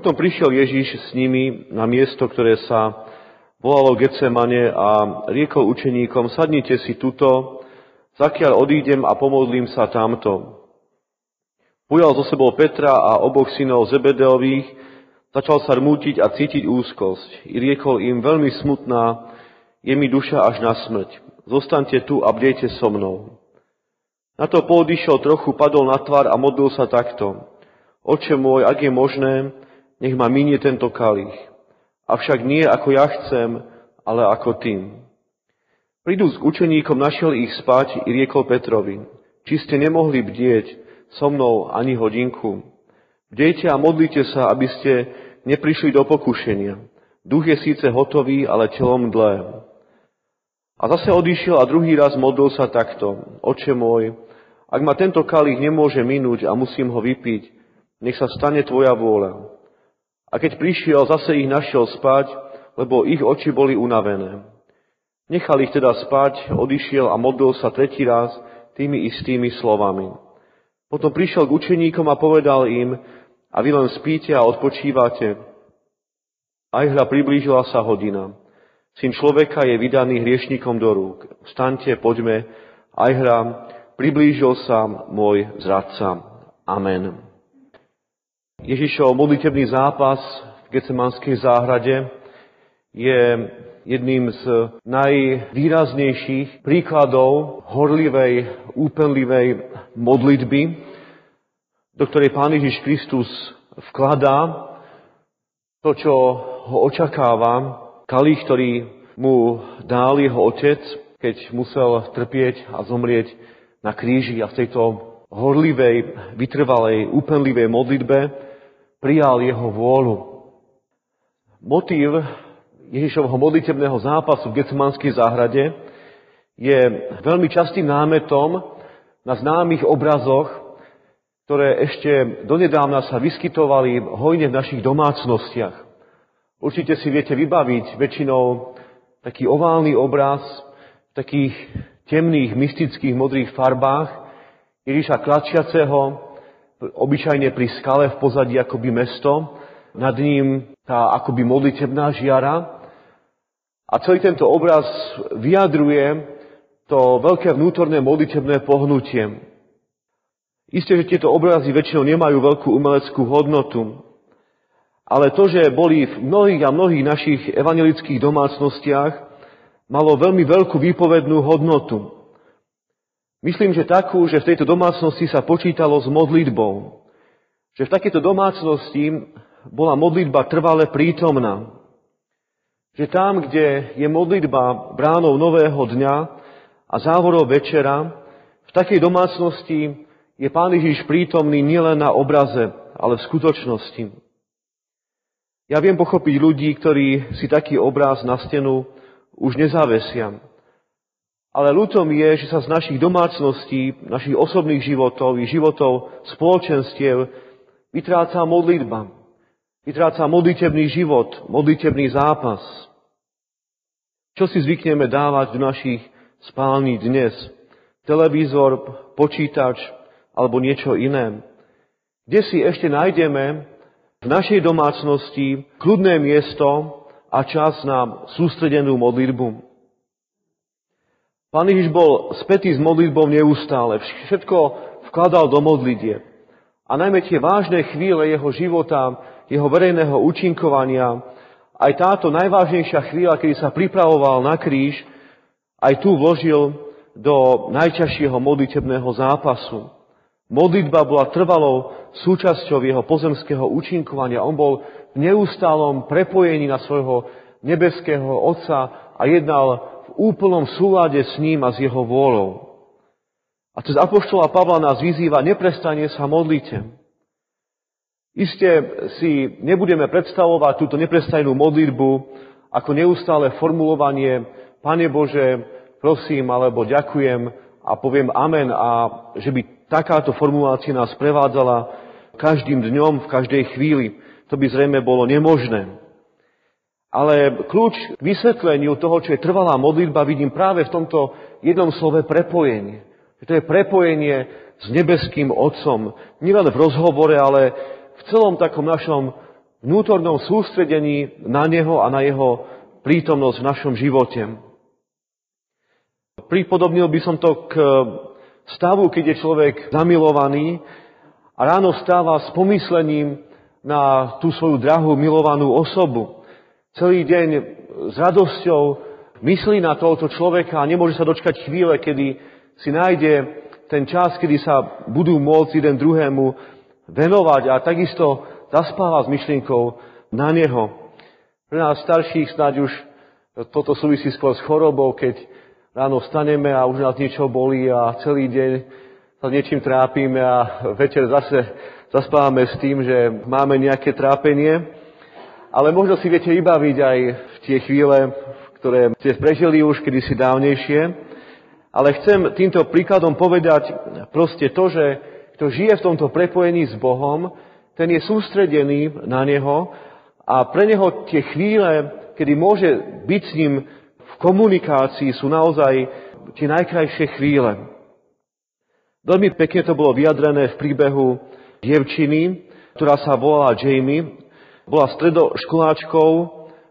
Potom prišiel Ježiš s nimi na miesto, ktoré sa volalo Getsemane a riekol učeníkom, sadnite si tuto, zakiaľ odídem a pomodlím sa tamto. Pujal zo sebou Petra a oboch synov Zebedeových, začal sa rmútiť a cítiť úzkosť. I riekol im, veľmi smutná je mi duša až na smrť. Zostaňte tu a bdejte so mnou. Na to poodišiel trochu, padol na tvár a modlil sa takto. Oče môj, ak je možné, nech ma minie tento kalich. Avšak nie ako ja chcem, ale ako tým. Prídu s učeníkom, našiel ich spať i riekol Petrovi, či ste nemohli bdieť so mnou ani hodinku. Bdejte a modlite sa, aby ste neprišli do pokušenia. Duch je síce hotový, ale telom dlé. A zase odišiel a druhý raz modlil sa takto. Oče môj, ak ma tento kalich nemôže minúť a musím ho vypiť, nech sa stane tvoja vôľa. A keď prišiel, zase ich našiel spať, lebo ich oči boli unavené. Nechal ich teda spať, odišiel a modlil sa tretí raz tými istými slovami. Potom prišiel k učeníkom a povedal im, a vy len spíte a odpočívate. Aj hra priblížila sa hodina. Syn človeka je vydaný hriešnikom do rúk. Vstaňte, poďme. Aj hra, priblížil sa môj zradca. Amen. Ježišov modlitebný zápas v Gecemanskej záhrade je jedným z najvýraznejších príkladov horlivej, úpenlivej modlitby, do ktorej Pán Ježiš Kristus vkladá to, čo ho očakáva, kalich, ktorý mu dal jeho otec, keď musel trpieť a zomrieť na kríži a v tejto horlivej, vytrvalej, úpenlivej modlitbe prijal jeho vôľu. Motív Ježišovho modlitebného zápasu v Getsemanskej záhrade je veľmi častým námetom na známych obrazoch, ktoré ešte donedávna sa vyskytovali hojne v našich domácnostiach. Určite si viete vybaviť väčšinou taký oválny obraz v takých temných, mystických, modrých farbách Ježiša klačiaceho obyčajne pri skale v pozadí akoby mesto, nad ním tá akoby modlitebná žiara. A celý tento obraz vyjadruje to veľké vnútorné modlitebné pohnutie. Isté, že tieto obrazy väčšinou nemajú veľkú umeleckú hodnotu, ale to, že boli v mnohých a mnohých našich evangelických domácnostiach, malo veľmi veľkú výpovednú hodnotu. Myslím, že takú, že v tejto domácnosti sa počítalo s modlitbou. Že v takejto domácnosti bola modlitba trvale prítomná. Že tam, kde je modlitba bránou nového dňa a závorov večera, v takej domácnosti je Pán Ježiš prítomný nielen na obraze, ale v skutočnosti. Ja viem pochopiť ľudí, ktorí si taký obraz na stenu už nezavesia. Ale ľutom je, že sa z našich domácností, našich osobných životov i životov spoločenstiev vytráca modlitba. Vytráca modlitebný život, modlitebný zápas. Čo si zvykneme dávať do našich spální dnes? Televízor, počítač alebo niečo iné? Kde si ešte nájdeme v našej domácnosti kľudné miesto a čas na sústredenú modlitbu? Pán Ježiš bol spätý s modlitbou neustále. Všetko vkladal do modlitie. A najmä tie vážne chvíle jeho života, jeho verejného účinkovania, aj táto najvážnejšia chvíľa, kedy sa pripravoval na kríž, aj tu vložil do najťažšieho modlitebného zápasu. Modlitba bola trvalou súčasťou jeho pozemského účinkovania. On bol v neustálom prepojení na svojho nebeského Otca a jednal úplnom súlade s ním a s jeho vôľou. A cez Apoštola Pavla nás vyzýva, neprestane sa modlite. Isté si nebudeme predstavovať túto neprestajnú modlitbu ako neustále formulovanie Pane Bože, prosím, alebo ďakujem a poviem amen a že by takáto formulácia nás prevádzala každým dňom, v každej chvíli. To by zrejme bolo nemožné. Ale kľúč k vysvetleniu toho, čo je trvalá modlitba, vidím práve v tomto jednom slove prepojenie. To je prepojenie s nebeským Otcom. Nielen v rozhovore, ale v celom takom našom vnútornom sústredení na Neho a na Jeho prítomnosť v našom živote. Pripodobnil by som to k stavu, keď je človek zamilovaný a ráno stáva s pomyslením na tú svoju drahú milovanú osobu. Celý deň s radosťou myslí na tohoto človeka a nemôže sa dočkať chvíle, kedy si nájde ten čas, kedy sa budú môcť jeden druhému venovať a takisto zaspáva s myšlienkou na neho. Pre nás starších snáď už toto súvisí skôr s chorobou, keď ráno staneme a už nás niečo bolí a celý deň sa niečím trápime a večer zase zaspávame s tým, že máme nejaké trápenie. Ale možno si viete vybaviť aj v tie chvíle, ktoré ste prežili už kedysi dávnejšie. Ale chcem týmto príkladom povedať proste to, že kto žije v tomto prepojení s Bohom, ten je sústredený na Neho a pre Neho tie chvíle, kedy môže byť s ním v komunikácii, sú naozaj tie najkrajšie chvíle. Veľmi pekne to bolo vyjadrené v príbehu dievčiny, ktorá sa volala Jamie. Bola stredoškoláčkou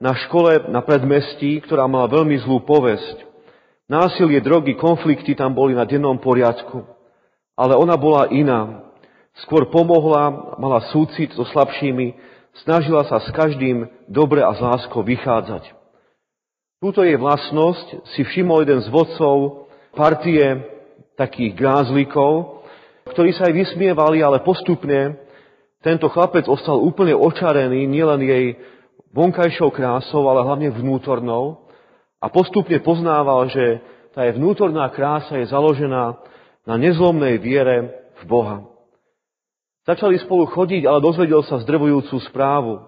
na škole na predmestí, ktorá mala veľmi zlú povesť. Násilie, drogy, konflikty tam boli na dennom poriadku. Ale ona bola iná. Skôr pomohla, mala súcit so slabšími, snažila sa s každým dobre a s láskou vychádzať. Túto jej vlastnosť si všimol jeden z vodcov partie takých grázlikov, ktorí sa aj vysmievali, ale postupne tento chlapec ostal úplne očarený nielen jej vonkajšou krásou, ale hlavne vnútornou a postupne poznával, že tá jej vnútorná krása je založená na nezlomnej viere v Boha. Začali spolu chodiť, ale dozvedel sa zdrvujúcu správu.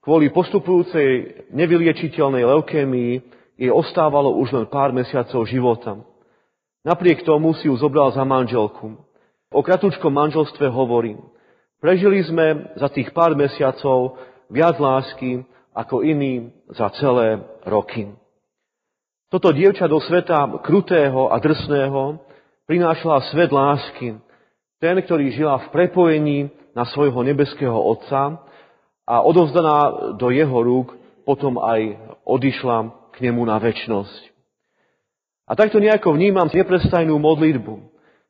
Kvôli postupujúcej nevyliečiteľnej leukémii jej ostávalo už len pár mesiacov života. Napriek tomu si ju zobral za manželku. O kratúčkom manželstve hovorím. Prežili sme za tých pár mesiacov viac lásky ako iní za celé roky. Toto dievča do sveta krutého a drsného prinášala svet lásky, ten, ktorý žila v prepojení na svojho nebeského Otca a odovzdaná do jeho rúk potom aj odišla k nemu na väčnosť. A takto nejako vnímam neprestajnú modlitbu.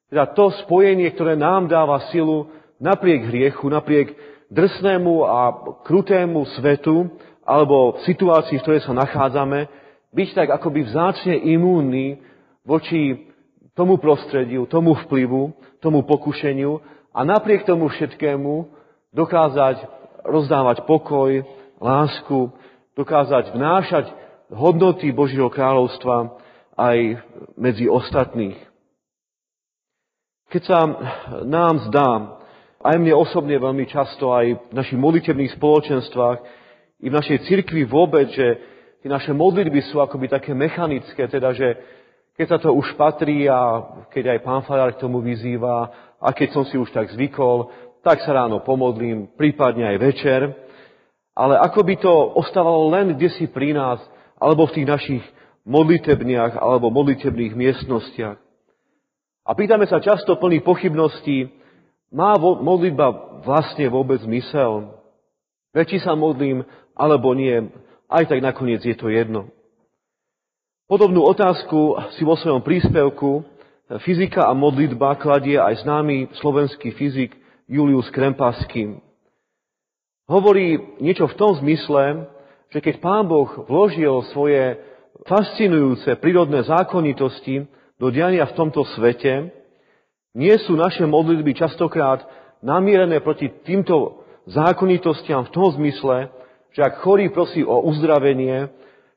Teda to spojenie, ktoré nám dáva silu napriek hriechu, napriek drsnému a krutému svetu alebo situácii, v ktorej sa nachádzame, byť tak akoby vzácne imúnny voči tomu prostrediu, tomu vplyvu, tomu pokušeniu a napriek tomu všetkému dokázať rozdávať pokoj, lásku, dokázať vnášať hodnoty Božieho kráľovstva aj medzi ostatných. Keď sa nám zdá, aj mne osobne veľmi často, aj v našich modlitebných spoločenstvách, i v našej cirkvi vôbec, že tie naše modlitby sú akoby také mechanické, teda že keď sa to už patrí a keď aj pán Farár k tomu vyzýva a keď som si už tak zvykol, tak sa ráno pomodlím, prípadne aj večer. Ale ako by to ostávalo len kde si pri nás, alebo v tých našich modlitebniach alebo modlitebných miestnostiach. A pýtame sa často plný pochybností, má modlitba vlastne vôbec zmysel? Veď či sa modlím, alebo nie, aj tak nakoniec je to jedno. Podobnú otázku si vo svojom príspevku Fyzika a modlitba kladie aj známy slovenský fyzik Julius Krempasky. Hovorí niečo v tom zmysle, že keď Pán Boh vložil svoje fascinujúce prírodné zákonitosti do diania v tomto svete, nie sú naše modlitby častokrát namierené proti týmto zákonitostiam v tom zmysle, že ak chorý prosí o uzdravenie,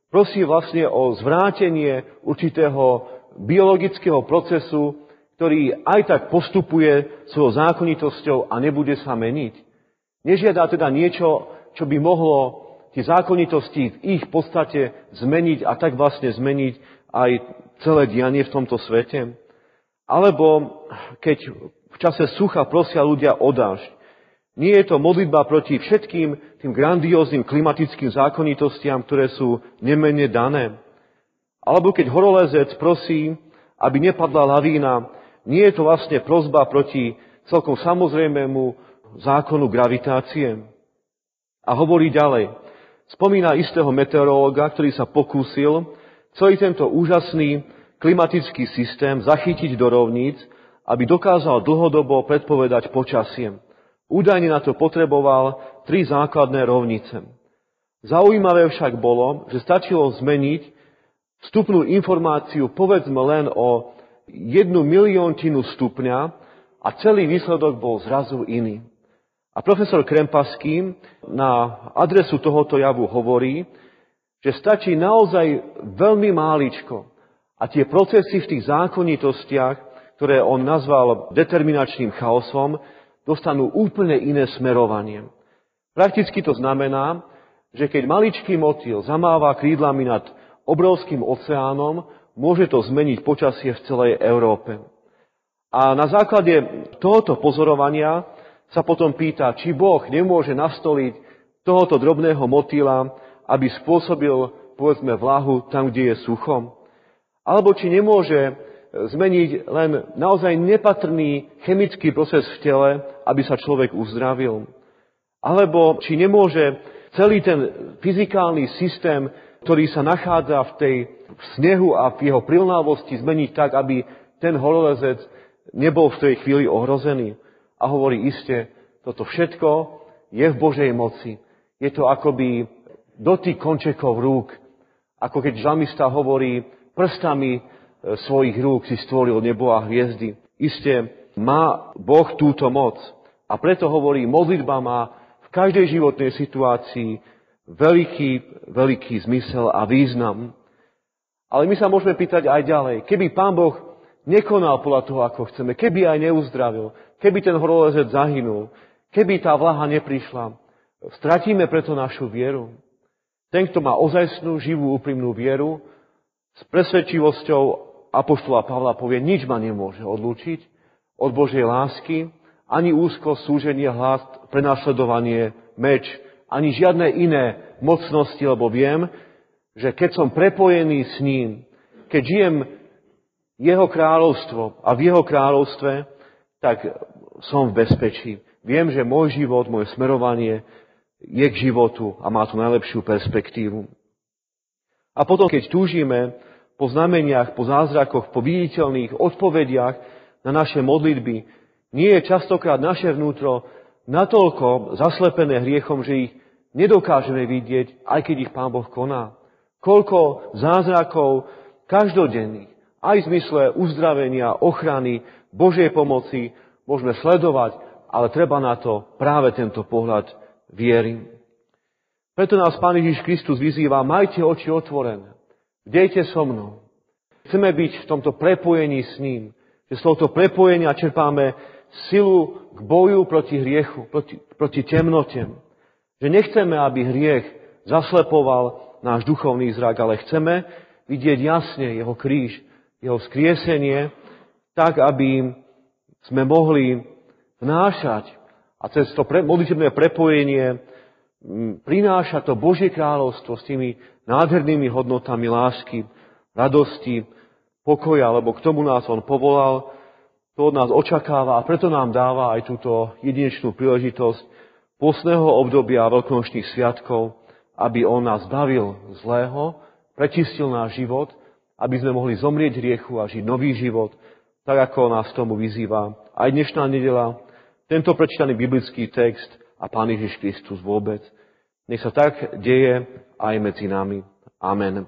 prosí vlastne o zvrátenie určitého biologického procesu, ktorý aj tak postupuje svojou zákonitosťou a nebude sa meniť. Nežiada teda niečo, čo by mohlo tie zákonitosti v ich podstate zmeniť a tak vlastne zmeniť aj celé dianie v tomto svete. Alebo keď v čase sucha prosia ľudia o dážď, nie je to modlitba proti všetkým tým grandióznym klimatickým zákonitostiam, ktoré sú nemenne dané. Alebo keď horolezec prosí, aby nepadla lavína, nie je to vlastne prozba proti celkom samozrejmému zákonu gravitácie. A hovorí ďalej. Spomína istého meteorológa, ktorý sa pokúsil celý tento úžasný klimatický systém zachytiť do rovníc, aby dokázal dlhodobo predpovedať počasie. Údajne na to potreboval tri základné rovnice. Zaujímavé však bolo, že stačilo zmeniť vstupnú informáciu povedzme len o jednu miliontinu stupňa a celý výsledok bol zrazu iný. A profesor Krempaský na adresu tohoto javu hovorí, že stačí naozaj veľmi máličko a tie procesy v tých zákonitostiach, ktoré on nazval determinačným chaosom, dostanú úplne iné smerovanie. Prakticky to znamená, že keď maličký motýl zamáva krídlami nad obrovským oceánom, môže to zmeniť počasie v celej Európe. A na základe tohoto pozorovania sa potom pýta, či Boh nemôže nastoliť tohoto drobného motýla, aby spôsobil, povedzme, vlahu tam, kde je suchom. Alebo či nemôže zmeniť len naozaj nepatrný chemický proces v tele, aby sa človek uzdravil. Alebo či nemôže celý ten fyzikálny systém, ktorý sa nachádza v tej v snehu a v jeho prilnávosti zmeniť tak, aby ten horolezec nebol v tej chvíli ohrozený a hovorí iste, toto všetko je v Božej moci. Je to akoby dotyk končekov rúk. Ako keď žalmista hovorí, prstami e, svojich rúk si stvoril nebo a hviezdy. Isté má Boh túto moc. A preto hovorí, modlitba má v každej životnej situácii veľký, veľký zmysel a význam. Ale my sa môžeme pýtať aj ďalej. Keby Pán Boh nekonal podľa toho, ako chceme, keby aj neuzdravil, Keby ten horolezec zahynul, keby tá vlaha neprišla, stratíme preto našu vieru. Ten, kto má ozajstnú, živú, úprimnú vieru, s presvedčivosťou Apoštola Pavla povie, nič ma nemôže odlúčiť od Božej lásky, ani úzko, súženie, hlas, prenasledovanie, meč, ani žiadne iné mocnosti, lebo viem, že keď som prepojený s ním, keď žijem jeho kráľovstvo a v jeho kráľovstve, tak som v bezpečí. Viem, že môj život, moje smerovanie je k životu a má tu najlepšiu perspektívu. A potom, keď túžime po znameniach, po zázrakoch, po viditeľných odpovediach na naše modlitby, nie je častokrát naše vnútro natoľko zaslepené hriechom, že ich nedokážeme vidieť, aj keď ich Pán Boh koná. Koľko zázrakov každodenných, aj v zmysle uzdravenia, ochrany, Božej pomoci môžeme sledovať, ale treba na to práve tento pohľad viery. Preto nás Pán Ježiš Kristus vyzýva, majte oči otvorené, dejte so mnou. Chceme byť v tomto prepojení s ním, že z tohoto prepojenia čerpáme silu k boju proti hriechu, proti, proti temnotem. Že nechceme, aby hriech zaslepoval náš duchovný zrak, ale chceme vidieť jasne jeho kríž, jeho skriesenie, tak, aby sme mohli vnášať a cez to pre, modlitebné prepojenie prináša to Božie kráľovstvo s tými nádhernými hodnotami lásky, radosti, pokoja, lebo k tomu nás On povolal, to od nás očakáva a preto nám dáva aj túto jedinečnú príležitosť posného obdobia veľkonočných sviatkov, aby On nás bavil zlého, prečistil náš život, aby sme mohli zomrieť riechu a žiť nový život, tak ako nás tomu vyzýva. Aj dnešná nedela, tento prečítaný biblický text a Pán Ježiš Kristus vôbec. Nech sa tak deje aj medzi nami. Amen.